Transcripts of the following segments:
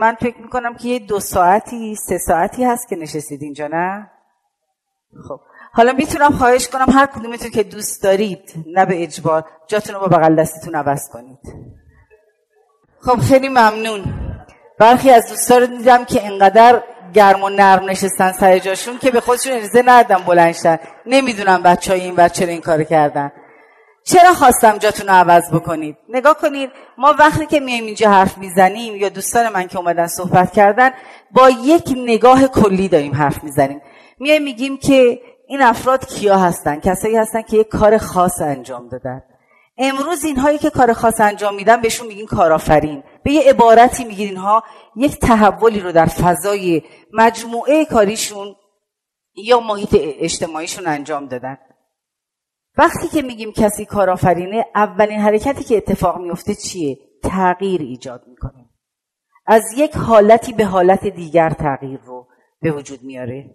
من فکر می‌کنم که یه دو ساعتی سه ساعتی هست که نشستید اینجا نه؟ خب. حالا می‌تونم خواهش کنم هر کدومتون که دوست دارید نه به اجبار جاتون رو با بغل دستتون عوض کنید. خب خیلی ممنون. برخی از دوستا رو دیدم که انقدر گرم و نرم نشستن سر جاشون که به خودشون اجازه ندادن بلنشتن نمی‌دونم بچه این بچه این کار کردن. چرا خواستم جاتون رو عوض بکنید؟ نگاه کنید ما وقتی که میایم اینجا حرف می‌زنیم یا دوستان من که اومدن صحبت کردن با یک نگاه کلی داریم حرف می‌زنیم. میایم میگیم که این افراد کیا هستن؟ کسایی هستن که یک کار خاص انجام دادن. امروز اینهایی که کار خاص انجام میدن بهشون میگین کارآفرین. به یه عبارتی میگین اینها یک تحولی رو در فضای مجموعه کاریشون یا محیط اجتماعیشون انجام دادن. وقتی که میگیم کسی کارآفرینه اولین حرکتی که اتفاق میفته چیه؟ تغییر ایجاد می‌کنه. از یک حالتی به حالت دیگر تغییر رو به وجود میاره.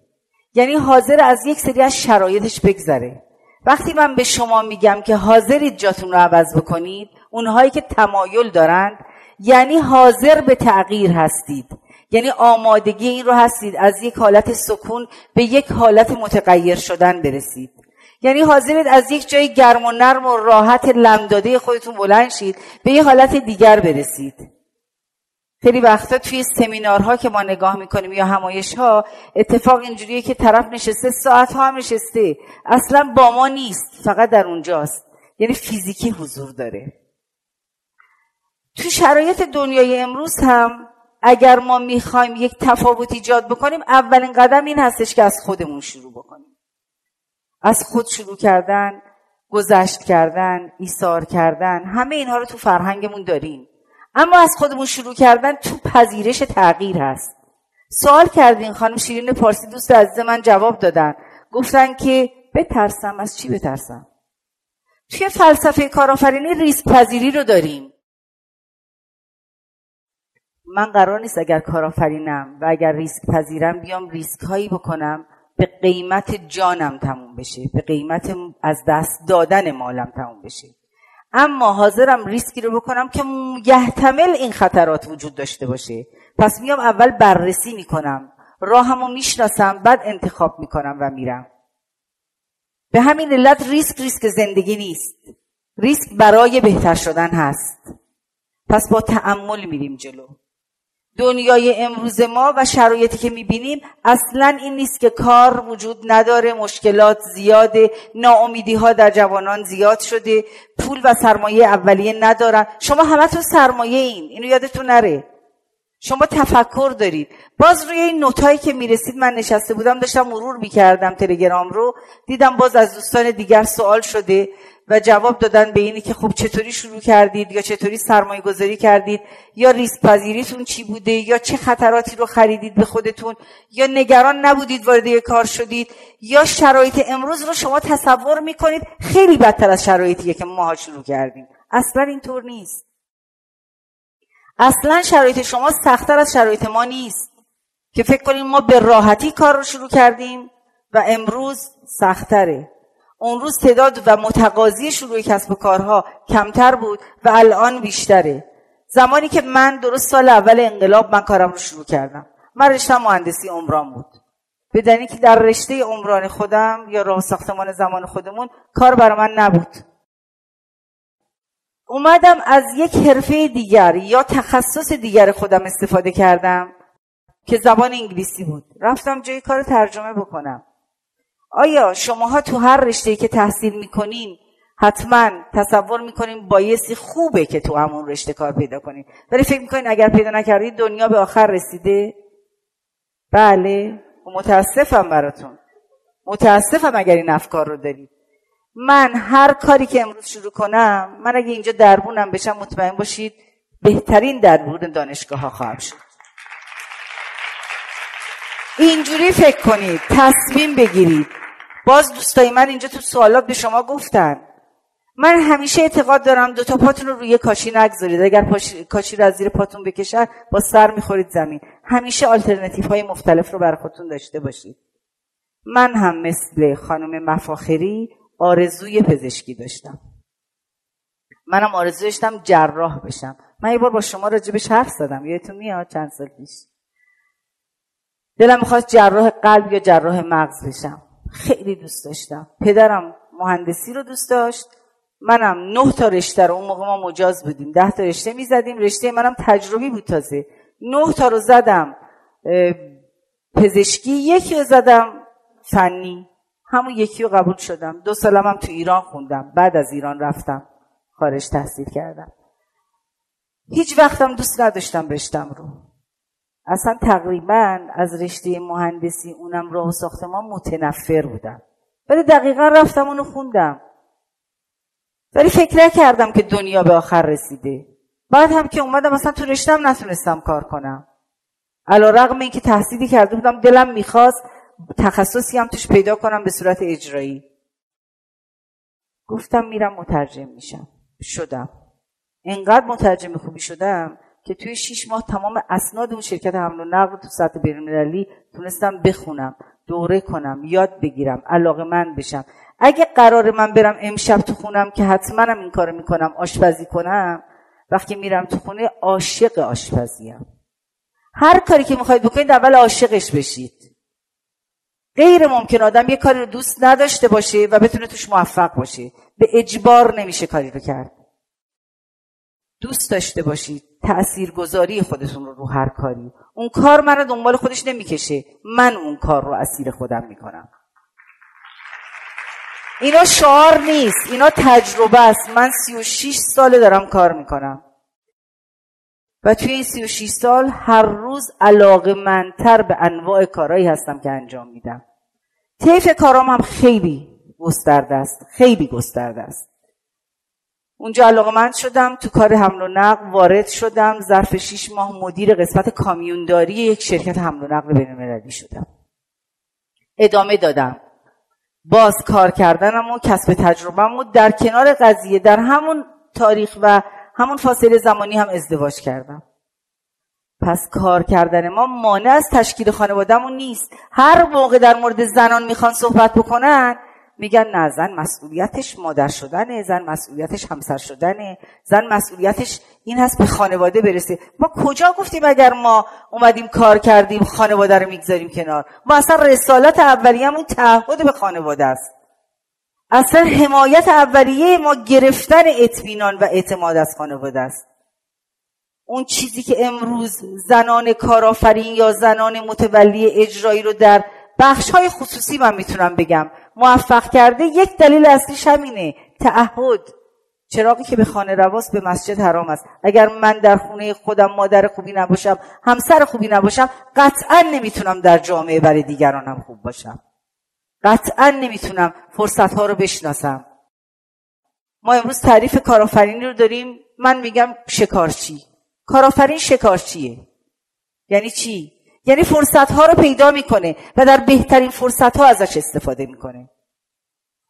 یعنی حاضر از یک سری از شرایطش بگذره. وقتی من به شما میگم که حاضرید جاتون رو عوض بکنید اونهایی که تمایل دارند یعنی حاضر به تغییر هستید. یعنی آمادگی این رو هستید از یک حالت سکون به یک حالت متغیر شدن برسید. یعنی حاضرید از یک جای گرم و نرم و راحت لمداده خودتون بلند شید به یک حالت دیگر برسید. خیلی وقتا توی سمینارها که ما نگاه می‌کنیم یا همایش ها اتفاق اینجوریه که طرف نشسته ساعت ها هم نشسته. اصلا با ما نیست فقط در اونجاست. یعنی فیزیکی حضور داره. تو شرایط دنیای امروز هم اگر ما می‌خوایم یک تفاوت ایجاد بکنیم اولین قدم این هستش که از خودمون شروع بکنیم. از خود شروع کردن گذشت کردن ایثار کردن همه اینها رو تو فرهنگمون داریم. اما از خودمون شروع کردن تو پذیرش تغییر هست. سوال کردین خانم شیرین پارسی دوست عزیز من جواب دادن. گفتن که بترسم از چی بترسم؟ توی فلسفه کارآفرینی ریسک پذیری رو داریم. من قرار نیست اگر کارآفرینم و اگر ریسک پذیرم بیام ریسک هایی بکنم. به قیمت جانم تموم بشه به قیمت از دست دادن مالم تموم بشه. اما حاضرم ریسکی رو بکنم که یحتمل این خطرات وجود داشته باشه. پس میام اول بررسی می‌کنم راهمو می‌شناسم بعد انتخاب می‌کنم و میرم. به همین علت ریسک ریسک زندگی نیست. ریسک برای بهتر شدن هست. پس با تعمل میریم جلو. دنیای امروز ما و شرایطی که می‌بینیم اصلا این نیست که کار وجود نداره مشکلات زیاده ناامیدی ها در جوانان زیاد شده پول و سرمایه اولیه ندارن شما همتون سرمایه این اینو یادتون نره. شما تفکر دارید. باز روی این نوتایی که می‌رسید من نشسته بودم داشتم مرور می‌کردم تلگرام رو. دیدم باز از دوستان دیگر سوال شده. و جواب دادن به اینی که خب چطوری شروع کردید یا چطوری سرمایه گذاری کردید؟ یا ریسک پذیریتون چی بوده؟ یا چه خطراتی رو خریدید به خودتون؟ یا نگران نبودید وارد کار شدید؟ یا شرایط امروز رو شما تصور می‌کنید؟ خیلی بدتر از شرایطیه که ماها شروع کردیم. اصلا اینطور نیست. اصلا شرایط شما سختتر از شرایط ما نیست. که فکر کنیم ما به راحتی کار رو شروع کردیم و امروز سختره اون روز تعداد و متقاضی شروع کسب و کارها کمتر بود و الان بیشتره. زمانی که من درست سال اول انقلاب من کارم رو شروع کردم. من رشته مهندسی عمران بود. بدنی که در رشته عمران خودم یا راه ساختمان زمان خودمون کار برای من نبود. اومدم از یک حرفه دیگر یا تخصص دیگر خودم استفاده کردم که زبان انگلیسی بود. رفتم جای کار ترجمه بکنم. آیا شماها تو هر رشته که تحصیل می‌کنین حتما تصور می‌کنین بایستی خوبه که تو همون رشته کار پیدا کنین؟ ولی فکر می‌کنین اگر پیدا نکردید دنیا به آخر رسیده؟ بله متاسفم براتون. متاسفم اگر این افکار رو دارید. من هر کاری که امروز شروع کنم من اگه اینجا دربونم بشم مطمئن باشید بهترین دربون دانشگاه ها خواهم شد. اینجوری فکر کنید تصمیم بگیرید. باز دوستای من اینجا تو سوالات به شما گفتن. من همیشه اعتقاد دارم دو تا پاتون رو روی کاشی نگذارید. اگر کاشی رو از زیر پاتون بکشن با سر می‌خورید زمین. همیشه آلترنتیف های مختلف رو برای خودتون داشته باشید. من هم مثل خانم مفاخری آرزوی پزشکی داشتم. منم آرزو داشتم جراح بشم. من یه بار با شما راجبش حرف زدم. یادتون میاد؟ چند سال پیش. دلم می‌خواست جراح قلب یا جراح مغز بشم. خیلی دوست داشتم. پدرم مهندسی رو دوست داشت. منم نه تا رشته رو اون موقع ما مجاز بودیم. ده تا رشته می‌زدیم. رشته منم تجربی بود تازه. نه تا رو زدم پزشکی یکی رو زدم فنی. همون یکی رو قبول شدم. دو سالم هم تو ایران خوندم. بعد از ایران رفتم. خارج تحصیل کردم. هیچ وقتم دوست نداشتم رشتم رو. اصلا تقریبا از رشته مهندسی اونم راه ساختمان متنفر بودم. ولی دقیقا رفتم اونو خوندم. ولی فکر کردم که دنیا به آخر رسیده. بعد هم که اومدم اصلا تو رشتم نتونستم کار کنم. علا رقم این که تحصیلی کرده بودم دلم می‌خواست تخصصی هم توش پیدا کنم به صورت اجرایی. گفتم میرم مترجم میشم. شدم. انقدر مترجم خوبی شدم که توی شیش ماه تمام اسناد اون شرکت حمل و نقل تو سطح بینالمللی تونستم بخونم دوره کنم یاد بگیرم علاقه من بشم. اگه قرار من برم امشب تو خونم که حتما این کار می‌کنم آشپزی کنم وقتی میرم تو خونه عاشق آشپزیم. هر کاری که می‌خواید بکنید اول عاشقش بشید. غیر ممکن آدم یه کاری رو دوست نداشته باشه و بتونه توش موفق باشه. به اجبار نمیشه کاری رو کرد. دوست داشته باشید تاثیرگذاری خودتون رو رو هر کاری. اون کار من رو دنبال خودش نمی‌کشه. من اون کار رو اسیر خودم می‌کنم. اینا شعار نیست. اینا تجربه است. من سی و شیش ساله دارم کار می‌کنم. و توی این سی و شیش سال هر روز علاقه منتر به انواع کارهایی هستم که انجام میدم. طیف کارام هم خیلی گسترده است. خیلی گسترده است. اونجا علاقه شدم تو کار حمل و نقل وارد شدم. ظرف شیش ماه مدیر قسمت کامیونداری یک شرکت حمل و نقل بین شدم. ادامه دادم. باز کار کردنم و کسب تجربهم و در کنار قضیه در همون تاریخ و همون فاصله زمانی هم ازدواج کردم. پس کار کردن ما مانع از تشکیل خانوادهمون نیست. هر موقع در مورد زنان می‌خوان صحبت بکنن میگن نه زن مسئولیتش مادر شدنه زن مسئولیتش همسر شدنه زن مسئولیتش این هست به خانواده برسه. ما کجا گفتیم اگر ما اومدیم کار کردیم خانواده رو می‌گذاریم کنار؟ ما اصلا رسالت اولیه‌مون تعهد به خانواده است. اصلا حمایت اولیه ما گرفتن اطمینان و اعتماد از خانواده است. اون چیزی که امروز زنان کارآفرین یا زنان متولی اجرایی رو در بخش های خصوصی من می‌تونم بگم. موفق کرده یک دلیل اصلیش همینه تعهد. چراغی که به خانه رواست به مسجد حرام است. اگر من در خونه خودم مادر خوبی نباشم همسر خوبی نباشم قطعا نمی‌تونم در جامعه برای دیگرانم خوب باشم. قطعا نمی‌تونم فرصت ها رو بشناسم. ما امروز تعریف کارآفرینی رو داریم. من میگم شکارچی. کارآفرین شکارچیه. یعنی چی؟ یعنی فرصت ها رو پیدا می‌کنه و در بهترین فرصت ها ازش استفاده می‌کنه.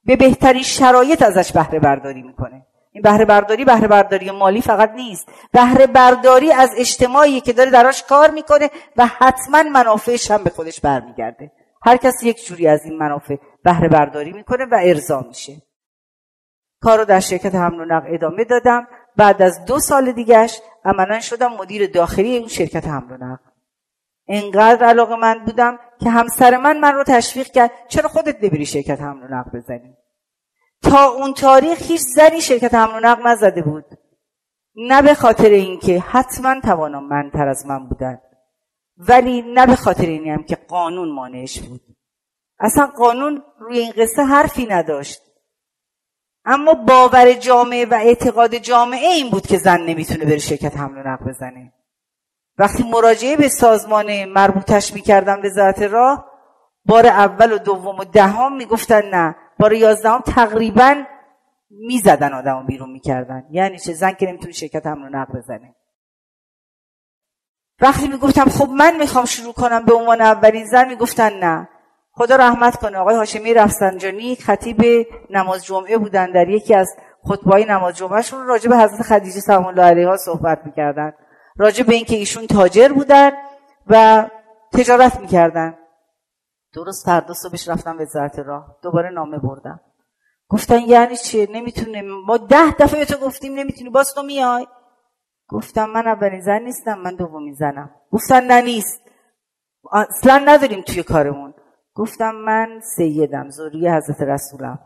به بهترین شرایط ازش بهره برداری می‌کنه. این بهره برداری بهره برداری مالی فقط نیست. بهره برداری از اجتماعی که داره دراش کار می‌کنه و حتما منافعش هم به خودش برمیگرده. هر کسی یک جوری از این منافع بهره برداری می‌کنه و ارضا میشه. کار رو در شرکت حمل و نقل ادامه دادم. بعد از دو سال دیگهش عملا شدم مدیر داخلی اون شرکت حمل و نقل. انقدر علاقه من بودم که همسر من من رو تشویق کرد چرا خودت نبری شرکت حمل و نقل بزنی؟ تا اون تاریخ هیچ زنی شرکت حمل و نقل نزده بود. نه به خاطر اینکه حتما توانم منتر از من بودن ولی نه به خاطر اینی هم که قانون مانعش بود. اصلا قانون روی این قصه حرفی نداشت. اما باور جامعه و اعتقاد جامعه این بود که زن نمی‌تونه بره شرکت حمل و نقل بزنه. وقتی مراجعه به سازمان مربوطش می‌کردم وزارت راه بار اول و دوم و دهم می‌گفتن نه بار یازدهم تقریبا می‌زدن آدم بیرون می‌کردن. یعنی چه؟ زن که نمی‌تونه شرکت حمل و نقل بزنه. وقتی می‌گفتم خب من می‌خوام شروع کنم به عنوان اولین زن می‌گفتن نه. خدا رحمت کنه آقای هاشمی رفسنجانی خطیب نماز جمعه بودن. در یکی از خطبای نماز جمعهشون راجع به حضرت خدیجه سلام الله علیها صحبت می‌کردن. راجع به اینکه ایشون تاجر بودن و تجارت می‌کردن. درست فردا صبحش رفتم وزارت راه. دوباره نامه بردم. گفتن یعنی چیه نمی‌تونه ما ده دفعه تو گفتیم نمی‌تونی. باز تو میای؟ گفتم من اولین زن نیستم من دومین زنم. گفتن نه نیست. اصلا نداریم توی کارمون. گفتم من سیدم زوری حضرت رسولم.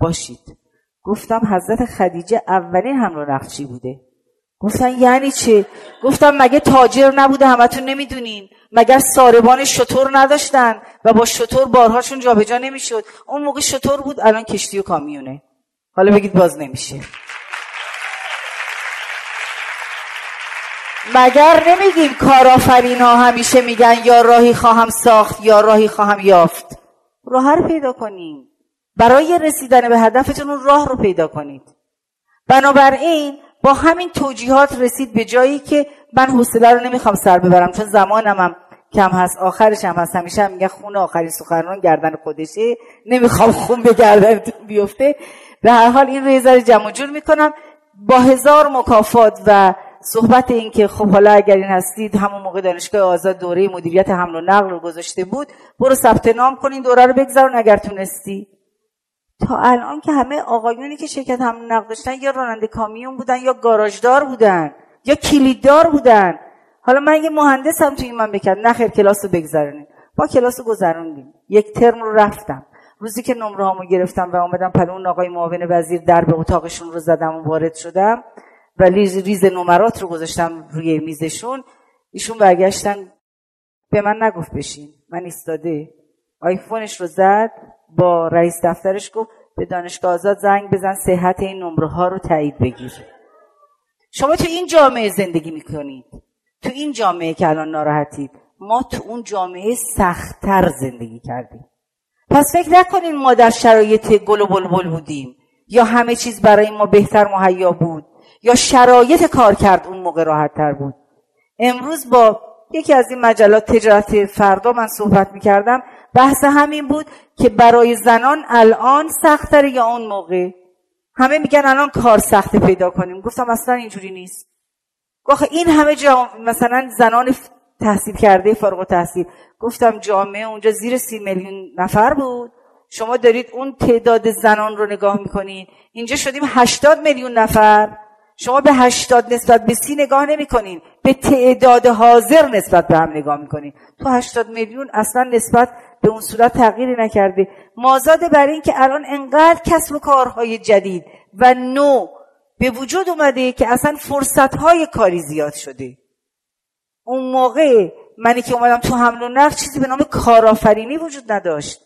باشید. گفتم حضرت خدیجه اولین حمل نقشی بوده. گفتن یعنی چه گفتم مگه تاجر نبوده همتون نمی‌دونین؟ مگر ساربان شطور نداشتن و با شطور بارهاشون جابجا نمی‌شد؟ اون موقع شطور بود الان کشتی و کامیونه. حالا بگید باز نمیشه. مگر نمیگیم کارآفرین ها همیشه میگن یا راهی خواهم ساخت یا راهی خواهم یافت؟ راه رو پیدا کنیم. برای رسیدن به هدفتون اون راه رو پیدا کنید. بنابراین با همین توجیهات رسید به جایی که من حوصله رو نمی‌خوام سر ببرم چون زمانم هم کم هست آخرش هم هست. همیشه هم میگه خون آخری سخنران گردن خودشه. نمی‌خوام خون به گردن بیفته. به هر حال این ریزه رو جمع جور می‌کنم. با هزار مکافات و صحبت این که خب حالا اگر این هستید همون موقع دانشگاه آزاد دوره مدیریت حمل و نقل رو گذاشته بود برو ثبت نام کنین دوره رو بگذارون اگر تونستی. تا الان که همه آقایونی که شرکت هم نقد داشتن یا راننده کامیون بودن یا گاراژدار بودن یا کلیددار بودن. حالا من یه مهندس هم این من بکرد نه خیر کلاس رو بگذرونیم. ما کلاس رو گذروندیم. یک ترم رو رفتم. روزی که نمره هامو گرفتم و اومدم پهلو اون آقای معاون وزیر در به اتاقشون رو زدم و وارد شدم و ریز, ریز نمرات رو گذاشتم روی میزشون. ایشون برگشتن. به من نگفت بشین. من ایستاده. آیفونش رو زد. به رئیس دفترش گفت به دانشگاه آزاد زنگ بزن صحت این نمره ها رو تایید بگیر شما تو این جامعه زندگی می‌کنید. تو این جامعه که الان ناراحتید. ما تو اون جامعه سختتر زندگی کردیم. پس فکر نکنین ما در شرایط گل و بلبل بودیم. یا همه چیز برای ما بهتر مهیا بود. یا شرایط کار کرد اون موقع راحت تر بود. امروز با یکی از این مجلات تجارت فردا من صحبت می‌کردم. بحث همین بود که برای زنان الان سختتر یا اون موقع؟ همه میگن الان کار سخت پیدا کنیم. گفتم اصلا اینجوری نیست. گفت این همه جا مثلا زنان تحصیل کرده فارغ و تحصیل گفتم جامعه اونجا زیر سی میلیون نفر بود. شما دارید اون تعداد زنان رو نگاه می‌کنید. اینجا شدیم هشتاد میلیون نفر. شما به هشتاد نسبت به سی نگاه نمی‌کنین به تعداد حاضر نسبت به هم نگاه می‌کنین تو هشتاد میلیون اصلا نسبت به اون صورت تغییری نکرده مازاده بر این که الان انقدر کسب و کارهای جدید و نو به وجود اومده که اصلا فرصتهای کاری زیاد شده. اون موقع منی که اومدم تو حمل و نقل چیزی به نام کارآفرینی وجود نداشت.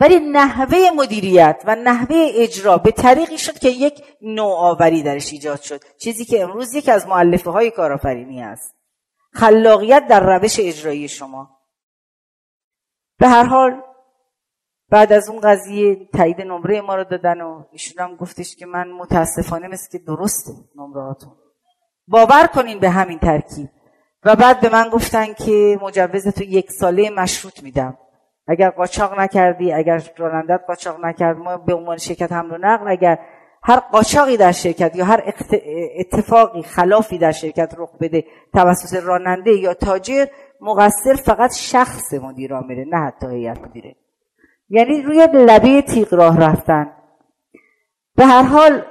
ولی نحوه مدیریت و نحوه اجرا به طریقی شد که یک نوآوری درش ایجاد شد. چیزی که امروز یکی از معلفه های کارآفرینی است خلاقیت در روش اجرایی شما. به هر حال بعد از اون قضیه تایید نمره ما رو دادن و ایشون هم گفتش که من متاسفانه مثل که درسته نمرهاتون باور کنین به همین ترکیب. و بعد به من گفتن که مجوز تو یک ساله مشروط میدم. اگر قاچاق نکردی اگر رانندت قاچاق نکرد ما به عنوان شرکت حمل و نقل اگر هر قاچاقی در شرکت یا هر اتفاقی خلافی در شرکت رخ بده توسط راننده یا تاجر مقصر فقط شخص مدیر عامله نه حتی هیئت مدیره. یعنی روی لبه تیغ راه رفتن. به هر حال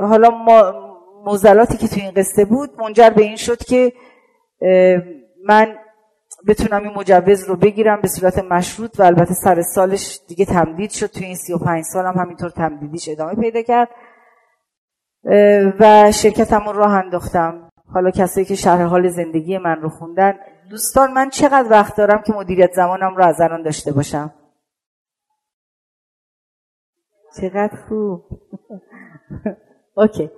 حالا موزلاتی که توی این قصه بود منجر به این شد که من بتونم این مجوز رو بگیرم به صورت مشروط و البته سر سالش دیگه تمدید شد. توی این 35 سال هم همینطور تمدیدیش ادامه پیدا کرد. و شرکتم رو راه انداختم. حالا کسایی که شرح حال زندگی من رو خوندن دوستان من چقدر وقت دارم که مدیریت زمانم رو از الان داشته باشم؟ چقدر خوب. اوکی.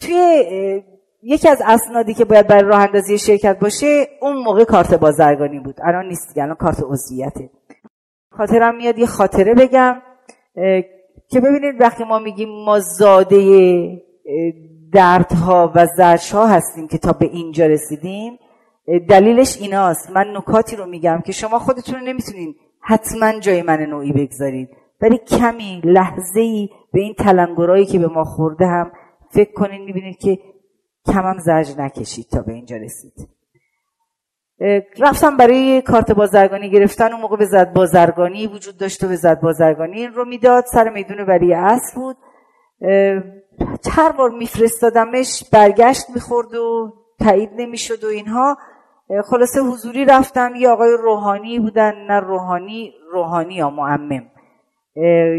توی یکی از اسنادی که باید برای راه اندازی شرکت باشه اون موقع کارت بازرگانی بود. الان نیست دیگه الان کارت عضویته. خاطرم میاد یه خاطره بگم که ببینید وقتی ما میگیم ما زاده دردها و زرشها هستیم که تا به اینجا رسیدیم دلیلش ایناست. من نکاتی رو میگم که شما خودتون رو نمی‌تونین حتما جای من نوعی بگذارید ولی کمی لحظه ای به این تلنگرایی که به ما خورده هم فکر کنین می‌بینید که کمم زرج نکشید تا به اینجا رسید. رفتم برای کارت بازرگانی گرفتن. اون موقع به زد بازرگانی وجود داشت و به زد بازرگانی رو می‌داد. سر میدون ولی اصل بود. هر بار میفرستادمش برگشت می‌خورد و تایید نمی‌شد و اینها. خلاصه حضوری رفتم یه آقای روحانی بودن نه روحانی روحانی یا معمم.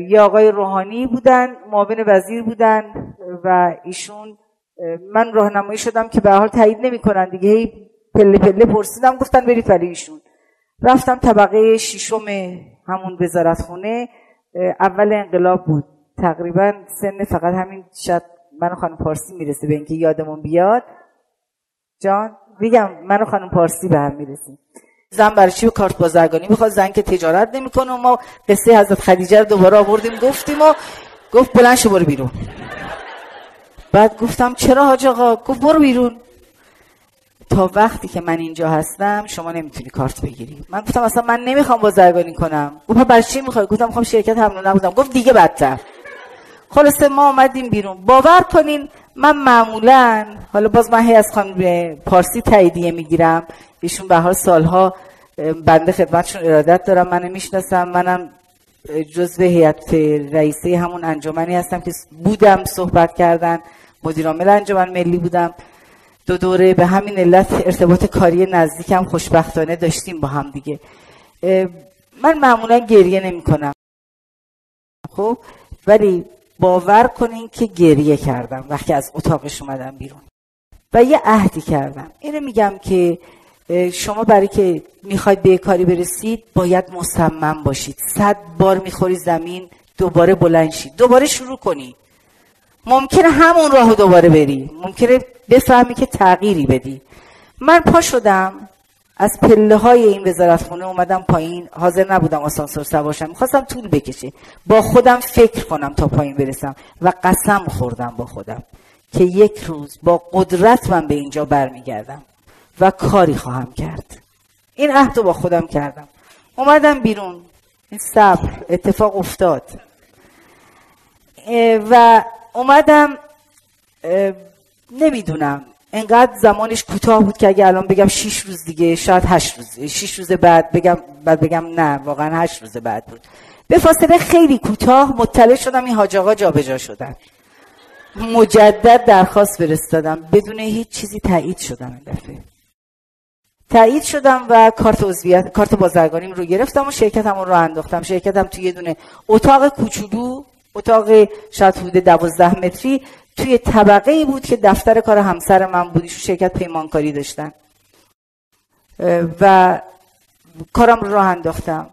یه آقای روحانی بودن معاون وزیر بودن و ایشون من راهنمایی شدم که به حال تایید نمی‌کنن دیگه. هی پله پله پرسیدم گفتن برید برای ایشون. رفتم طبقه ششم همون وزارت خونه اول انقلاب بود. تقریبا سن فقط همین شاید من خانم پارسی می‌رسه به اینکه یادمون بیاد. جان؟ میگم من خانم پارسی به هم می‌رسیم زن برای چی کارت بازرگانی می‌خواد؟ زن که تجارت نمی‌کنه و ما قصه حضرت خدیجه رو دوباره آوردیم گفتیم و گفت بلند شو برو بیرون. بعد گفتم چرا حاج آقا؟ گفت برو بیرون. تا وقتی که من اینجا هستم شما نمی‌تونی کارت بگیری. من گفتم اصلا من نمی‌خوام بازرگانی کنم. گفت برای چی می‌خوای؟ گفتم می‌خوام شرکت حمل نبودم. گفت دیگه بدتر. خلاصه ما آمدیم بیرون. باور کنین من معمولا حالا باز من هی از خانم پارسی تاییدیه می‌گیرم. ایشون به حال سالها بنده خدمتشون ارادت دارم منو می‌شناسم منم جزو هیئت رئیسه همون انجمنی هستم که بودم صحبت کردن. مدیرعامل انجمن ملی بودم. دو دوره به همین علت ارتباط کاری نزدیکم خوشبختانه داشتیم با هم دیگه. من معمولا گریه نمی کنم خب ولی باور کنین که گریه کردم وقتی از اتاقش اومدم بیرون. و یه عهدی کردم. اینو میگم که شما برای که می‌خواید به کاری برسید باید مصمم باشید. صد بار می‌خوری زمین دوباره بلند شید دوباره شروع کنی. ممکنه همون راهو دوباره بری. ممکنه بفهمی که تغییری بدی. من پا شدم. از پله های این وزارت خونه اومدم پایین. حاضر نبودم آسانسور سوارشم می‌خواستم طول بکشه. با خودم فکر کنم تا پایین برسم و قسم خوردم با خودم که یک روز با قدرت من به اینجا برمیگردم و کاری خواهم کرد. این عهد با خودم کردم. اومدم بیرون. این صبر اتفاق افتاد. و اومدم نمی‌دونم. انقدر زمانش کوتاه بود که اگه الان بگم 6 روز دیگه شاید 8 روز 6 روز بعد بگم بعد بگم نه واقعا 8 روز بعد بود. به فاصله خیلی کوتاه مطلع شدم این حاج آقا جابجا شدن. مجدد درخواست فرستادم. بدون هیچ چیزی تایید شدم این دفعه. تایید شدم و کارت عضویت کارت بازرگانیم رو گرفتم و شرکتم رو انداختم. شرکتم توی یه دونه اتاق کوچولو اتاق شاید حدود دوازده متری توی طبقه ای بود که دفتر کار همسر من بود. ایشون شرکت پیمانکاری داشتن. و کارم رو راه انداختم.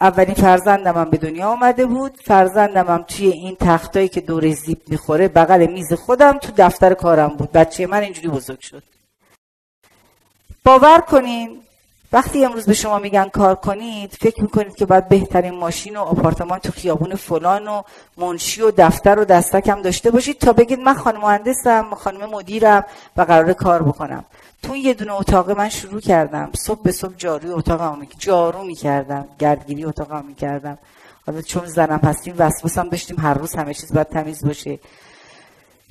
اولین فرزندم هم به دنیا آمده بود. فرزندم هم توی این تختایی که دور زیب می‌خوره بغل میز خودم تو دفتر کارم بود. بچه من اینجوری بزرگ شد. باور کنین وقتی امروز به شما میگن کار کنید فکر می‌کنید که باید بهترین ماشین و آپارتمان تو خیابون فلان و منشی و دفتر و دستک هم داشته باشید تا بگید من خانم مهندسم خانم مدیرم و قرار کار بکنم. تو یه دونه اتاق من شروع کردم. صبح به صبح جاری اتاق می... جارو می‌کردم. گردگیری اتاق می‌کردم حالا چون زنم هستیم وسوسم داشتیم هر روز همه چیز باید تمیز باشه.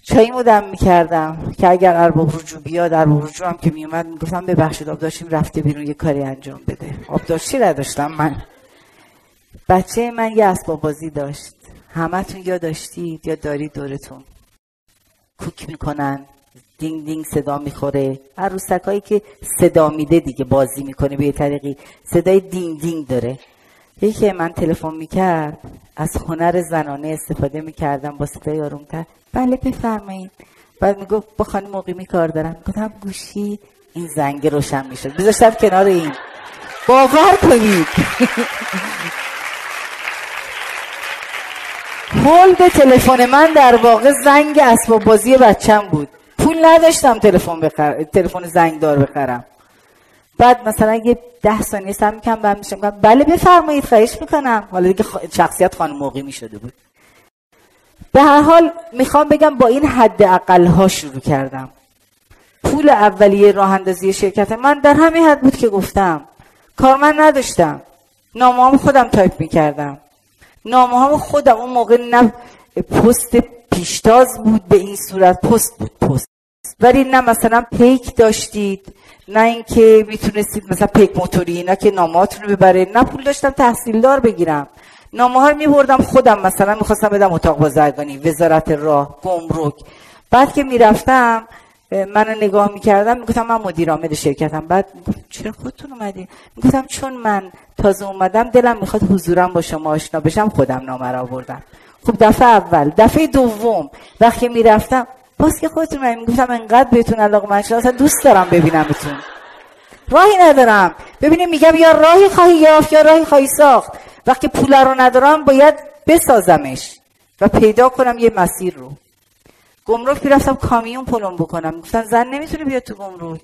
چایی مدم می‌کردم که اگر ارباب رجوع بیاد ارباب رجوع هم که میومد می‌گفتم ببخشید آب داشتیم رفته بیرون یه کاری انجام بده. آب داشتی نداشتم من. بچه من یه اسباب بازی داشت. همتون یا داشتید یا دارید دورتون. کوک می‌کنن دینگ دینگ صدا می‌خوره. عروسک که صدا میده دیگه بازی می‌کنه به یه طریقی. صدای دینگ دینگ داره. یکی من تلفن می‌کرد از هنر زنانه استفاده می‌کردم با صدای آرومتر. بله بفرمایید. بعد می‌گفت با خانم مقیمی کار دارم. گفتم گوشی این زنگ روشن می‌شد. بذاشتم کنار این. باور کنید. هول به تلفن من در واقع زنگ اسباب بازی بچم بود. پول نداشتم تلفن بخر تلفن زنگ دار بخرم. بعد مثلا یه ده ثانیه سم کم بعد میشم بله بفرمایید خواهش می‌کنم. حالا دیگه شخصیت خانم موقعی شده بود. به هر حال می‌خوام بگم با این حد اقل ها شروع کردم. پول اولیه راه اندازی شرکت من در همین حد بود که گفتم کارمند نداشتم. نامه خودم تایپ می‌کردم. نامه خودم اون موقع نه پست پیشتاز بود به این صورت پست بود. ولی نه مثلا پیک داشتید. نه اینکه می‌تونستید مثلا پیک موتوری اینا که نامهاتون رو ببره. نه پول داشتم تحصیلدار بگیرم. نامه ها رو میبردم خودم مثلا می‌خواستم بدم اتاق بازرگانی وزارت راه گمرک. بعد که می‌رفتم من نگاه می‌کردم می‌گفتم من مدیر عامل شرکتم. بعد چرا خودتون اومدی می‌گفتم چون من تازه اومدم دلم می‌خواد حضورم با شما آشنا بشم خودم نامه را آوردم. خب دفعه اول دفعه دوم وقتی می‌رفتم باز که خودتون من می‌گفتم انقدر بهتون علاقه من اصلا دوست دارم ببینمتون. راهی ندارم. ببینیم میگم یا راهی خواهی یافت یا راهی خواهی ساخت. وقتی پول رو ندارم باید بسازمش و پیدا کنم یه مسیر رو. گمرک می‌رفتم کامیون پلم بکنم. گفتن زن نمی‌تونه بیاد تو گمرک.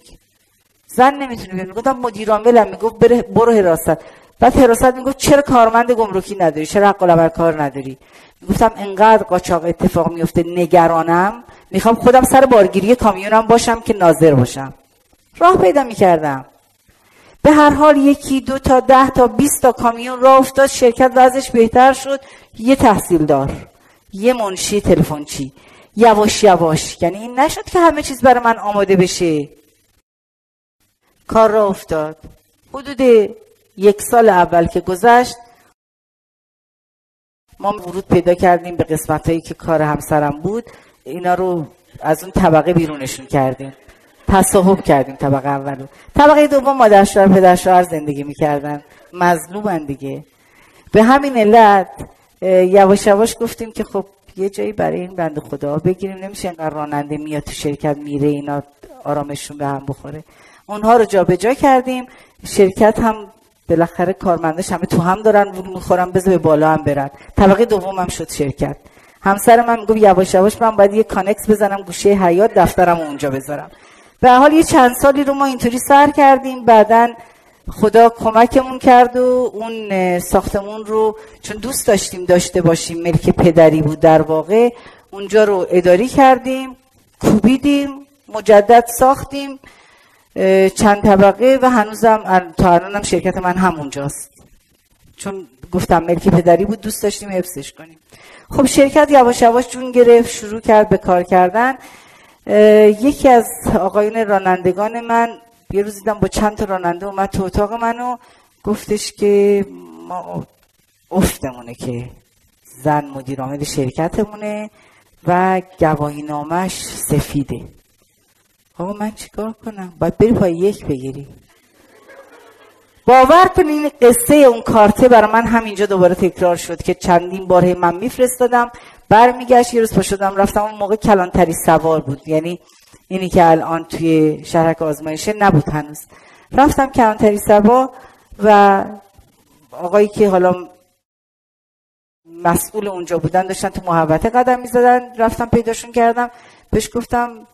زن نمی‌تونه بیاد. می‌گفتم مدیر عاملم می‌گفت برو حراست. بعد حراست می‌گفت چرا کارمند گمرکی نداری؟ چرا حق کار نداری؟ می‌گفتم انقدر قاچاق اتفاق میفته نگرانم. می‌خوام خودم سر بارگیری کامیونم باشم که ناظر باشم. راه پیدا می‌کردم. به هر حال یکی دو تا ده تا بیست تا کامیون راه افتاد شرکت وضعش بهتر شد. یه تحصیلدار یه منشی تلفنچی. یواش یواش. یعنی این نشد که همه چیز برای من آماده بشه. کار را افتاد. حدود یک سال اول که گذشت ما ورود پیدا کردیم به قسمت هایی که کار همسرم بود. اینا رو از اون طبقه بیرونشون کردیم. تصاحب کردیم طبقه اولو طبقه دوم مادر شوهر پدر شوهر زندگی می‌کردن. مظلومن دیگه. به همین علت یواش یواش گفتیم که خب یه جایی برای این بند خدا بگیریم. نمیشه اینقدر راننده میاد تو شرکت میره اینا آرامشون به هم بخوره. اونها رو جابجا جا کردیم. شرکت هم بالاخره کارمندش همه تو هم دارن می‌خورن بذار به بالا هم برن. طبقه دوم هم شد شرکت. همسر من می‌گفت یواش یواش من باید یه کانکس بزنم گوشه حیات دفترم اونجا بذارم. به حال یه چند سالی رو ما اینطوری سر کردیم بعدا خدا کمکمون کرد و اون ساختمون رو چون دوست داشتیم داشته باشیم ملک پدری بود در واقع اونجا رو اداری کردیم کوبیدیم مجدد ساختیم. چند طبقه و هنوزم تا الانم شرکت من همونجاست. چون گفتم ملک پدری بود دوست داشتیم حفظش کنیم. خب شرکت یواش یواش جون گرفت شروع کرد به کار کردن. یکی از آقایون رانندگان من یه روز دیدم با چند تا راننده اومد تو اتاق منو گفتش که ما افتمونه که زن مدیر عامل شرکتمونه و گواهی نامش سفیده. آقا من چیکار کنم؟ باید بری پای یک بگیری. باور کنین قصه اون کارته برای من همینجا دوباره تکرار شد که چندین بار من میفرستادم برمیگشت یه روز پا شدم رفتم اون موقع کلانتری سوار بود. یعنی اینی که الان توی شهرک آزمایشه نبود هنوز. رفتم کلانتری سوار و آقایی که حالا مسئول اونجا بودن داشتن تو محوطه قدم می‌زدن رفتم پیداشون کردم. بهش گفتم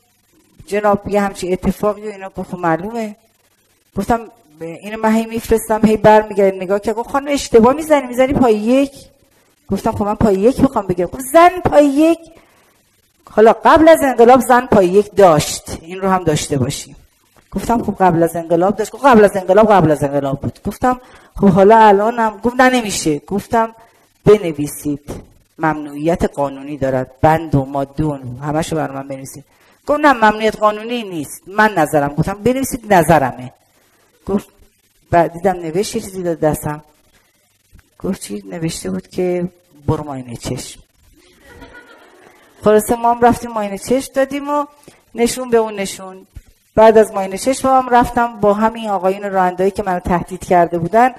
جناب یه همچی اتفاقی و اینا گفت معلومه. گفتم اینو من هی میفرستم هی برمیگرد نگاه که گفت خانم اشتباه می‌زنی می‌زنی پای یک. گفتم خب من پای یک می‌خوام بگم خب زن پای یک. حالا قبل از انقلاب زن پای یک داشت. این رو هم داشته باشیم. گفتم خب قبل از انقلاب داشت. گفت قبل از انقلاب قبل از انقلاب بود. گفتم خب حالا الانم. گفت نه نمیشه. گفتم بنویسید. ممنوعیت قانونی دارد. بند و ماده و همشو بر من بنویسید. گفت نه ممنوعیت قانونی نیست من نظرم گفتم بنویسید نظرمه گفت بعد دیدم نوشت چیزی داد دستم گفت چی نوشته بود که برو ماینه چشم خلاصه ما هم رفتیم ماینه چشم دادیم و نشون به اون نشون بعد از ماینه چشم هم رفتم با همین آقایون راندایی که منو تهدید کرده بودن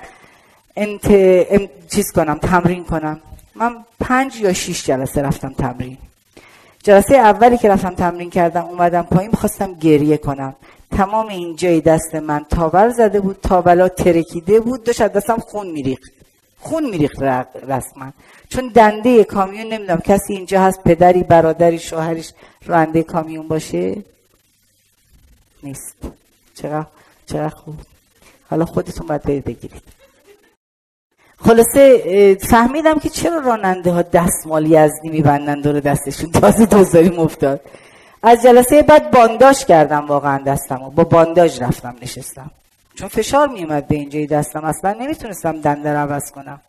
انت... ام... چیز کنم تمرین کنم من پنج یا شیش جلسه رفتم تمرین جلسه اولی که رفتم تمرین کردم اومدم پایین خواستم گریه کنم. تمام این جای دست من تاول زده بود تاولا ترکیده بود داشت دستم خون میریخت. خون میریخت رسما چون دنده کامیون نمی‌دونم کسی اینجا هست پدری برادری شوهرش راننده کامیون باشه؟ نیست. چقدر چقدر خوب؟ حالا خودتون باید بگیرید. خلاصه فهمیدم که چرا راننده ها دستمال یزدی میبندن دور دستشون؟ تازه دوزاری مفتاد از جلسه بعد بانداش کردم واقعا دستم و با بانداج رفتم نشستم. چون فشار میومد به اینجای دستم. اصلا نمی‌تونستم دنده رو عوض کنم.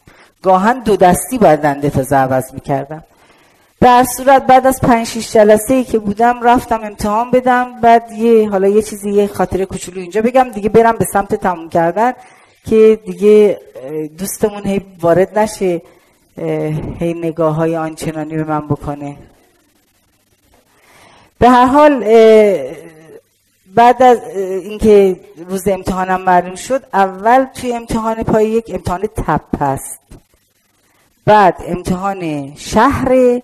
گاهن دو دستی باید دنده تا عوض می‌کردم. در صورت بعد از پنج شیش جلسه ای که بودم رفتم امتحان بدم. بعد یه حالا یه چیزی یه خاطر کوچولو اینجا بگم. دیگه برم به سمت تموم کردن. که دیگه دوستمون هی وارد نشه هی نگاه های آنچنانی به من بکنه. به هر حال بعد از اینکه روز امتحانم معلوم شد اول توی امتحان پای یک امتحان تپ است بعد امتحان شهر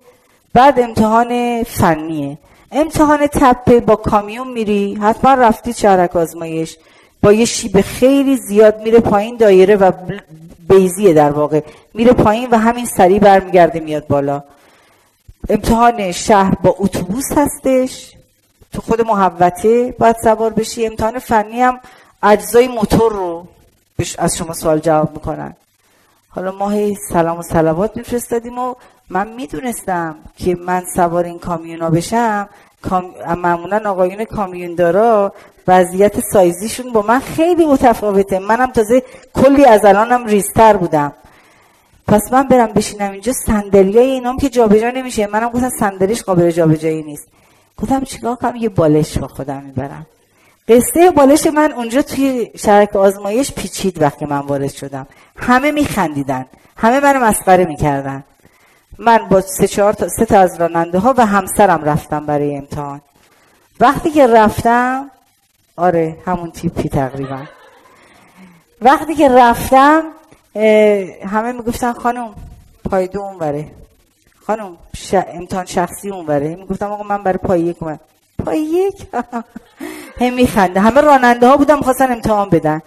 بعد امتحان فنیه. امتحان تپه با کامیون میری حتما رفتی شهرک آزمایش. با یه شیب خیلی زیاد میره پایین دایره و بیزیه در واقع. میره پایین و همین سریع برمیگرده میاد بالا. امتحان شهر با اتوبوس هستش. تو خود محوته باید سوار بشی. امتحان فنی هم اجزای موتور رو از شما سوال جواب می‌کنن. حالا ما هی سلام و سلوات میفرستادیم و من می‌دونستم که من سوار این کامیونا بشم. معمولا آقایون کامیون دارا وضعیت سایزیشون با من خیلی متفاوته. منم تازه کلی از الانم ریزتر بودم. پس من برم بشینم اینجا. صندلیای اینام که جابجا نمیشه. منم گفتم صندلیش قابل جابجایی نیست. گفتم چیکار کنم؟ یه بالش با خودم می‌برم. قصه بالش من اونجا توی شرک آزمایش پیچید وقتی من وارد شدم. همه میخندیدن. همه منو مسخره می‌کردن. من با سه چهار تا سه تا از راننده ها و همسرم رفتم برای امتحان. وقتی که رفتم آره همون تیپی تقریبا. وقتی که رفتم همه می‌گفتن خانم پایدو اون بره خانم ش... امتحان شخصی اون بره می‌گفتم آقا من برای پای یک اومد پای یک؟ هم میخنده همه راننده ها بودم خواستن امتحان بدن.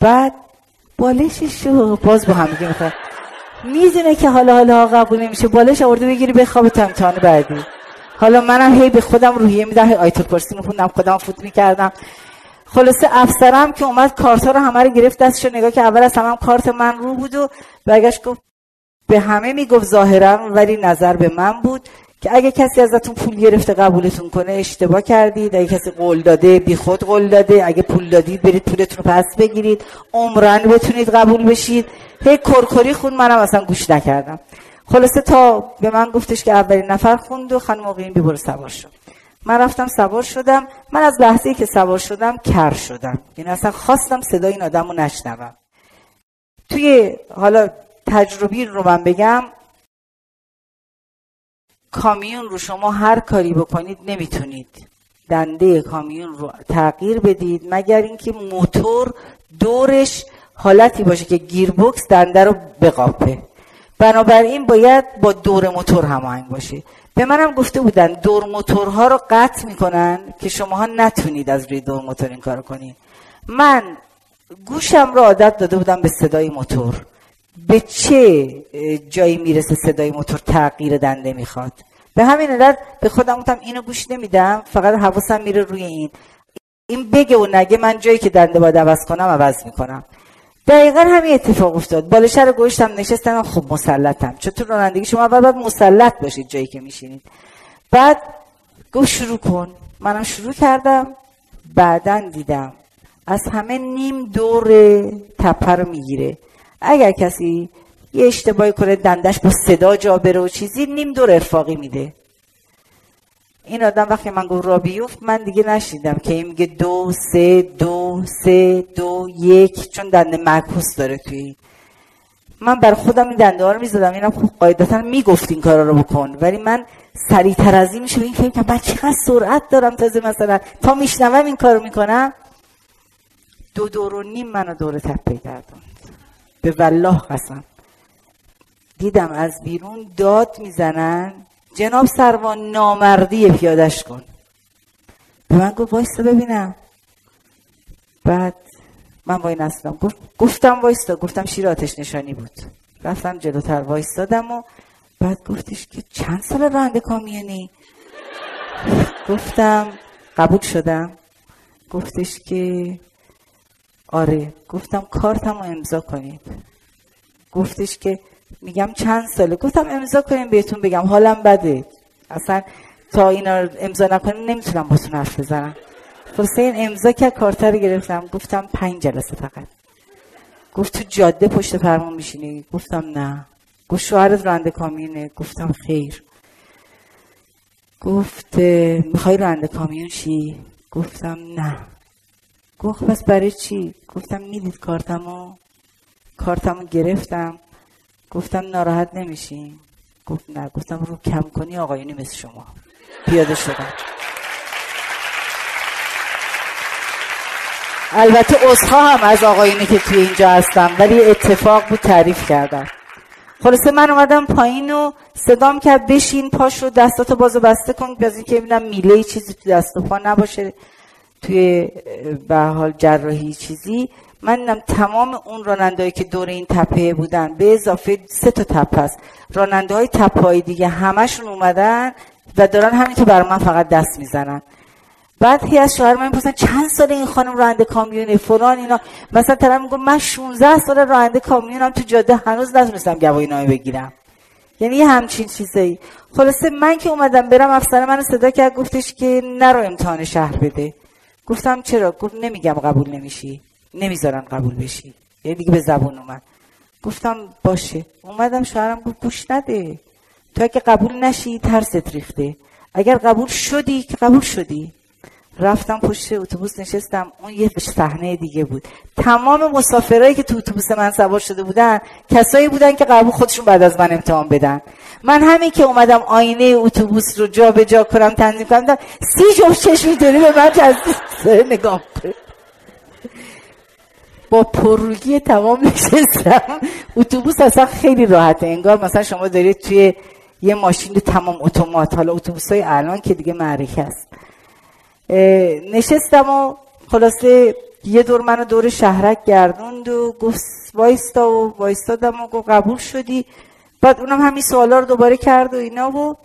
بعد بالشش شو باز با هم می‌خواد می‌دونه که حالا حالا قبول نمیشه. بالش آورده بگیری بخواب تا امتحان بعدی. حالا منم هی به خودم روحیه میدم هی آیت الکرسی میخوندم خودم فوت می‌کردم. خلاصه افسرم که اومد کارت رو همه رو گرفت دستشو نگاه که اول از همه کارت من رو بود و برگشت گفت به همه می‌گفت ظاهرا ولی نظر به من بود. که اگه کسی ازتون پول گرفته قبولتون کنه اشتباه کردید. اگه کسی قول داده بی خود قول داده. اگه پول دادید برید پولتون رو پس بگیرید. عمرن بتونید قبول بشید. هی کرکری خون. منم اصلا گوش نکردم. خلاصه تا به من گفتش که اولین نفر خوند و خانم موقعین بی سوار شد. من رفتم سوار شدم. من از لحظه که سوار شدم کر شدم. یعنی اصلا خواستم صدای این آدم رو نشنوم. توی حالا تجربی رو من بگم کامیون رو شما هر کاری بکنید نمی‌تونید. دنده کامیون رو تغییر بدید مگر اینکه موتور دورش حالتی باشه که گیربکس دنده رو بقاپه. بنابراین باید با دور موتور هماهنگ باشه. به منم گفته بودن دور موتورها رو قطع می‌کنن که شماها نتونید از روی دور موتور این کار کنید من گوشم رو عادت داده بودم به صدای موتور. به چه جایی می‌رسه صدای موتور تغییر دنده می‌خواد؟ به همین علت به خودم گفتم اینو گوش نمیدم فقط حواسم میره روی این. این بگه و نگه من جایی که دنده باید عوض کنم عوض می‌کنم. دقیقا همین اتفاق افتاد. بالشه رو گوشتم نشستم خب مسلطم. چطور رانندگی شما؟ اول باید مسلط باشید جایی که میشینید. بعد گفت شروع کن. منم شروع کردم. بعدا دیدم از همه نیم دور تپه رو می‌گیره. اگر کسی یه اشتباهی کنه دندش با صدا جا بره و چیزی نیم دور ارفاقی میده. این آدم وقتی من گفت را بیفت من دیگه نشیدم که این میگه دو سه دو سه دو یک چون دنده معکوس داره توی. من بر خودم این دنده ها رو می‌زدم. اینم خوب قاعدتا می‌گفت این کارا رو بکن. ولی من سریعتر از این میشه این فکر کنم من چقدر سرعت دارم تازه مثلا. تا میشنوم این کارو می‌کنم. دو دور و نیم منو دور تپه کردم به والله قسم. دیدم از بیرون داد می‌زنن. جناب سروان نامردی پیادش کن. به من گفت وایستا ببینم. بعد من وای نستم گفت گفتم وایستا. گفتم شیر آتش نشانی بود. رفتم جلوتر وایستادم و بعد گفتش که چند سال راننده کامیونی؟ گفتم قبول شدم. گفتش که آره گفتم کارتم رو امضا کنید. گفتش که میگم چند ساله؟ گفتم امضا کنیم بهتون بگم حالم بده. اصلا تا اینا امضا نکنیم نمی‌تونم باتون حرف بزنم. این امضا که کارتر رو گرفتم. گفتم پنج جلسه فقط. گفت تو جاده پشت فرمون میشینی؟ گفتم نه. گفت شوهرت رانده کامینه گفتم خیر. گفت می‌خوای راننده کامیون شی؟ گفتم نه. گفت پس برای چی؟ گفتم می‌دید کارتمو؟ کارتمو گرفتم. گفتم ناراحت نمیشین گفت نه. گفتم رو کم کنی آقایونی مثل شما. پیاده شدم. البته اصخا هم از آقایونی که توی اینجا هستم ولی اتفاق بود تعریف کردم. خلاصه من اومدم پایین و صدام کرد بشین پاشو دستاتو بازو بسته کن. از اینکه ببینم میله چیزی تو دست و پا نباشه. توی به حال جراحی چیزی. من دیدم تمام اون رانندهایی که دور این تپه بودن به اضافه سه تا تپه است راننده های تپه دیگه همشون اومدن و دارن همین بر من فقط دست می‌زنن. بعد هی از شوهر من می‌پرسن چند سال این خانم راننده کامیونه؟ فلان اینا. مثلا طرف میگم من 16 سال راننده کامیونم تو جاده هنوز نتونستم گواهی نامه بگیرم. یعنی همچین چیزایی. خلاصه من که اومدم برم افسر من صدا کرد گفتش که نرو امتحان شهر بده. گفتم چرا؟ گفت نمیگم قبول نمیشی. نمی‌ذارن قبول بشی. یه دیگه به زبون اومد. گفتم باشه. اومدم شوهرم گفت گوش نده. تو اگه قبول نشی ترست ریخته. اگر قبول شدی که قبول شدی. رفتم پشت اتوبوس نشستم. اون یه صحنه دیگه بود. تمام مسافرایی که تو اتوبوس من سوار شده بودن کسایی بودن که قبول خودشون بعد از من امتحان بدن. من همین که اومدم آینه اتوبوس رو جا به جا کنم تنظیم کنم سی جفت چشمی داری به من نگاه با پررویی تمام نشستم. اتوبوس اصلا خیلی راحته. انگار مثلا شما دارید توی یه ماشین تمام اتومات. حالا اتوبوس های الان که دیگه معرکه است. نشستم و خلاصه یه دور منو دور شهرک گردوند و گفت وایستا و وایستادم و گفت قبول شدی. بعد اونم همین سوالا رو دوباره کرد و اینا و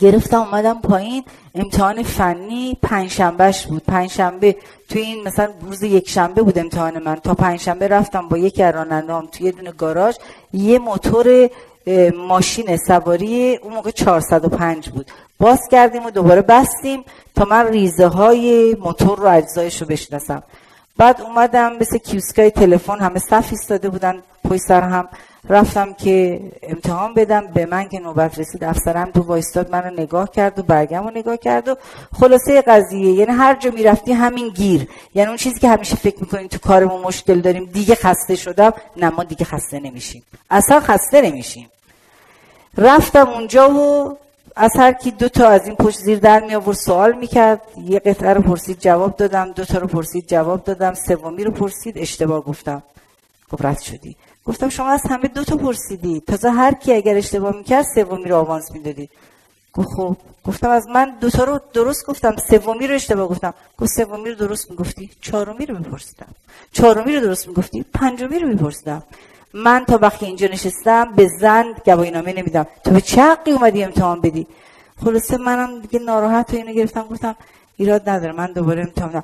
گرفتم اومدم پایین. امتحان فنی پنجشنبهش بود. پنجشنبه توی این مثلا روز یک شنبه بود امتحان من. تا پنجشنبه رفتم با یک رانندهام توی یه دونه گاراژ. یه موتور ماشین سواری اون موقع 405 بود. باز کردیم و دوباره بستیم تا من ریزه های موتور رو اجزایش رو بشناسم. بعد اومدم مثل کیوسکای تلفن همه صف ایستاده بودن پای سر هم رفتم که امتحان بدم. به من که نوبت رسید افسرم تو وایستاد منو نگاه کرد و برگم رو نگاه کرد و خلاصه قضیه یعنی هر جا می‌رفتی همین گیر. یعنی اون چیزی که همیشه فکر می‌کنیم تو کارمون مشکل داریم دیگه خسته شدم. نه ما دیگه خسته نمیشیم. اصلا خسته نمیشیم. رفتم اونجا و از هر کی دو تا از این پشت زیر در می آورد سوال می‌کرد یه قطعه رو پرسید جواب دادم. دو تا رو پرسید جواب دادم. سومی رو پرسید اشتباه گفتم. گفت رد شدی. گفتم شما از همه دو تا پرسیدی. تازه هر کی اگر اشتباه می‌کرد سومی رو آوانس می‌دادی گفت خب. گفتم از من دو تا رو درست گفتم. سومی رو اشتباه گفتم. گفت سومی رو درست می‌گفتی چهارمی رو میپرسیدم چهارمی رو درست می‌گفتی پنجمی رو میپرسیدم من تا وقتی اینجا نشستم به زن گواهی نامه نمیدم. تو به چه حقی اومدی امتحان بدی؟ خلاصه منم دیگه ناراحت و اینو گرفتم گفتم ایراد نداره من دوباره امتحان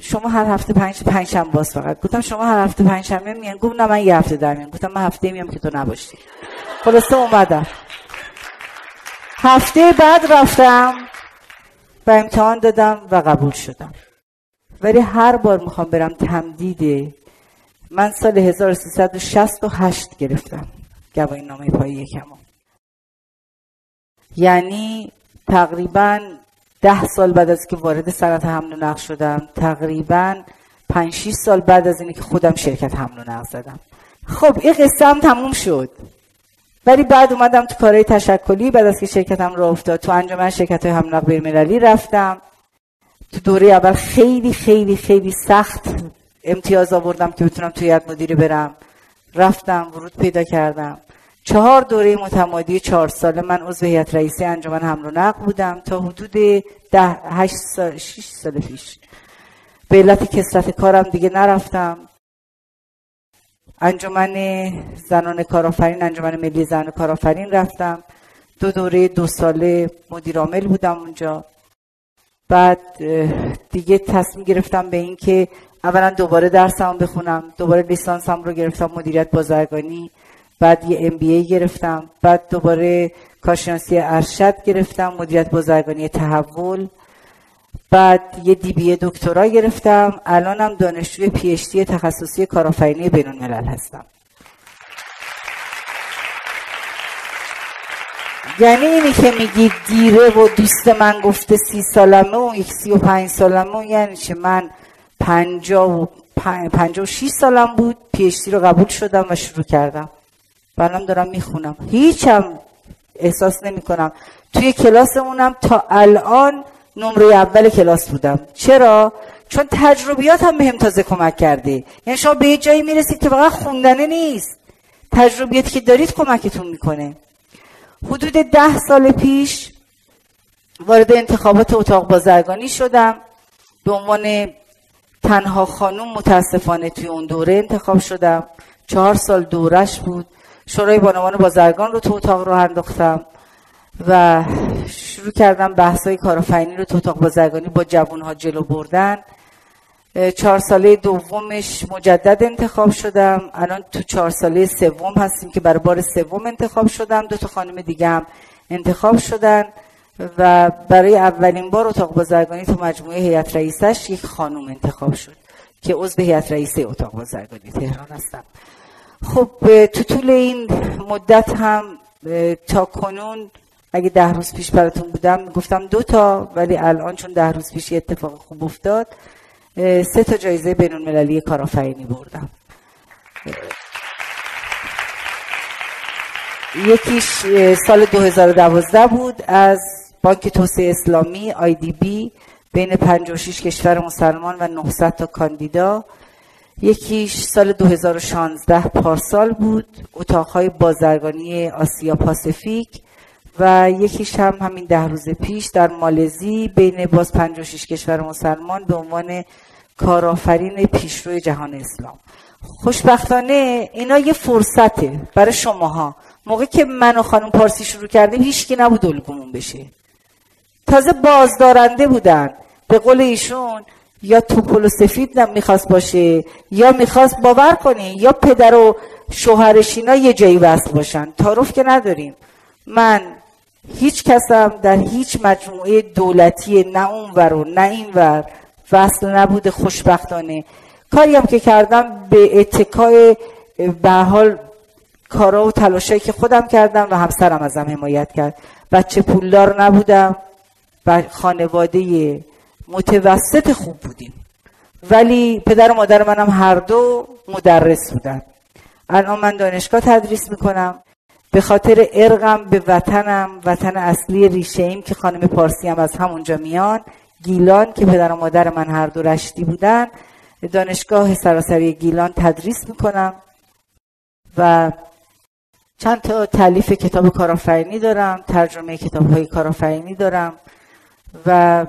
شما هر هفته پنج پنج شنبه باز فقط. گفتم شما هر هفته پنج شنبه میان؟ گفت نه من یه هفته در میام. گفتم من هفته میام که تو نباشی. خلاصه اومدم. هفته بعد رفتم و امتحان دادم و قبول شدم. ولی هر بار می‌خوام برم تمدید من سال 1368 گرفتم. گواهی نامه پای یکمو. یعنی تقریبا ده سال بعد از که وارد صنعت حمل و نقل شدم تقریبا پنج 6 سال بعد از اینکه که خودم شرکت حمل و نقل زدم. خب این قصه هم تموم شد. ولی بعد اومدم تو کارهای تشکلی بعد از که شرکتم را افتاد تو انجمن شرکت های حمل نقل مللی رفتم. تو دوره اول خیلی خیلی خیلی سخت امتیاز آوردم که بتونم توی یاد مدیری برم. رفتم ورود پیدا کردم. چهار دوره متمادی چهار ساله من عضو هیئت رئیسی انجمن حمل و نقل بودم تا حدود ده هشت سال شیش سال پیش. به علت کسرت کارم دیگه نرفتم. انجمن زنان کارآفرین انجمن ملی زن کارآفرین رفتم. دو دوره دو ساله مدیر عامل بودم اونجا. بعد دیگه تصمیم گرفتم به اینکه اولا دوباره درسم بخونم دوباره لیسانسم رو گرفتم مدیریت بازرگانی بعد یه ام بی ای گرفتم بعد دوباره کارشناسی ارشد گرفتم مدیریت بازرگانی تحول بعد یه دی بی دکترا گرفتم الانم دانشجوی پی اچ دی تخصصی کارآفرینی بین الملل هستم. یعنی اینی که میگی دیره و دوست من گفته سی سالمه و یک سی و پنج سالمه یعنی چه؟ من پنجا و پنجا و شیش سالم بود پیشتی رو قبول شدم و شروع کردم. بنام دارم می‌خونم. هیچم احساس نمی کنم توی کلاسمونم تا الان نمره اول کلاس بودم. چرا؟ چون تجربیات هم بهم تازه کمک کرده. یعنی شما به یه جایی می‌رسید که فقط خوندنه نیست. تجربیاتی که دارید کمکتون می‌کنه. حدود ده سال پیش وارد انتخابات اتاق بازرگانی شدم. به عنوان تنها خانوم متاسفانه توی اون دوره انتخاب شدم چهار سال دورش بود. شورای بانوان بازرگان رو تو اتاق رو انداختم و شروع کردم بحثای کارآفرینی رو تو اتاق بازرگانی با جوانها جلو بردن. چهار ساله دومش مجدد انتخاب شدم. الان تو چهار ساله سوم هستیم که برای بار سوم انتخاب شدم. دو تا خانم دیگه هم انتخاب شدن. و برای اولین بار اتاق بازرگانی تو مجموعه هیئت رئیسش یک خانم انتخاب شد که عضو هیئت رئیسه اتاق بازرگانی تهران هستم. خب تو طول این مدت هم تا کنون اگه ده روز پیش براتون بودم گفتم دو تا ولی الان چون ده روز پیش اتفاق خوب افتاد سه تا جایزه بین المللی کارآفرینی بردم. یکیش سال 2012 بود از بانک توسعه اسلامی آی دی بی بین 56 کشور مسلمان و 900 تا کاندیدا. یکیش سال 2016 پارسال بود اتاقهای بازرگانی آسیا پاسفیک و یکیش هم همین ده روز پیش در مالزی بین باز 56 کشور مسلمان به عنوان کارآفرین پیشروی جهان اسلام. خوشبختانه اینا یه فرصته برای شماها. موقع که من و خانم پارسی شروع کردیم هیچکی نبود الگومون بشه. تازه بازدارنده بودن. به قول ایشون یا توپل و سفید می‌خواست باشه یا می‌خواست باور کنی یا پدر و شوهرش اینا یه جایی وصل باشن. تعارف که نداریم. من هیچ کسم در هیچ مجموعه دولتی نه اونور و نه اینور وصل نبوده خوشبختانه. کاری هم که کردم به اتکای به حال کارا و تلاشایی که خودم کردم و همسرم ازم حمایت کرد. بچه پولدار نبودم. و خانواده متوسط خوب بودیم. ولی پدر و مادر منم هر دو مدرس بودن. الان من دانشگاه تدریس می‌کنم. به خاطر ارقم به وطنم وطن اصلی ریشه ایم که خانم پارسی هم از همونجا میان. گیلان که پدر و مادر من هر دو رشتی بودن. دانشگاه سراسری گیلان تدریس می‌کنم. و چند تا تعلیف کتاب کارآفرینی دارم ترجمه کتاب های کارآفرینی دارم. و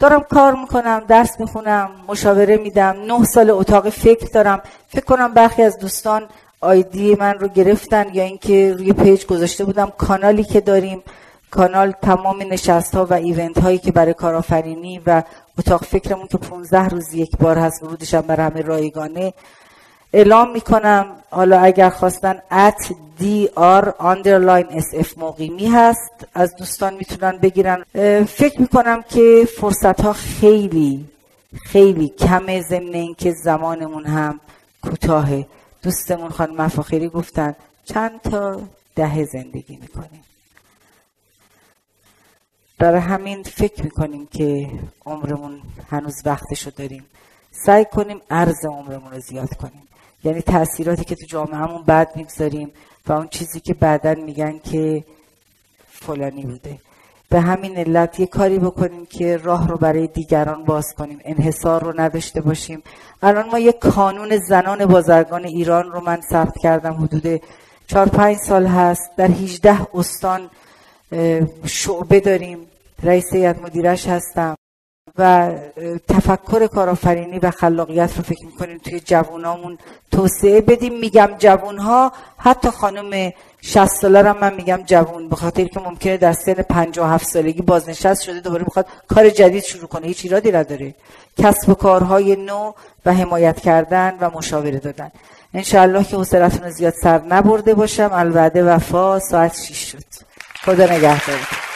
دارم کار می‌کنم درس می‌خونم مشاوره میدم نه سال اتاق فکر دارم. فکر کنم برخی از دوستان آیدی من رو گرفتن یا اینکه روی پیج گذاشته بودم. کانالی که داریم کانال تمام نشست ها و ایونت هایی که برای کارآفرینی و اتاق فکرمون که 15 روز یک بار هست ورودش هم برای همه رایگانه. اعلام می‌کنم حالا اگر خواستن at dr underline sf مقیمی هست از دوستان می‌تونن بگیرن. فکر می‌کنم که فرصت ها خیلی خیلی کمه ضمن اینکه زمانمون هم کوتاهه. دوستمون خانم مفاخری گفتن چند تا ده زندگی می‌کنیم. برای همین فکر می‌کنیم که عمرمون هنوز وقتشو داریم. سعی کنیم عرض عمرمون رو زیاد کنیم. یعنی تاثیراتی که تو جامعهمون بعد می‌گذاریم و اون چیزی که بعدا میگن که فلانی بوده. به همین علت یه کاری بکنیم که راه رو برای دیگران باز کنیم انحصار رو نداشته باشیم. الان ما یه کانون زنان بازرگان ایران رو من ثبت کردم حدود چهار پنج سال هست. در 18 استان شعبه داریم. رئیس هیئت مدیرش هستم. و تفکر کارآفرینی و خلاقیت رو فکر می‌کنیم توی جوانامون توسعه بدیم. میگم جوانها حتی خانم 60 ساله رو من میگم جوون به خاطر که ممکنه در سن 57 سالگی بازنشست شده دوباره می‌خواد کار جدید شروع کنه. هیچ ایرادی نداره. کسب و کارهای نو و حمایت کردن و مشاوره دادن. انشاءالله که حوصلتون زیاد سر نبرده باشم. الوعده وفا ساعت 6 شد. خدا نگهدارتون.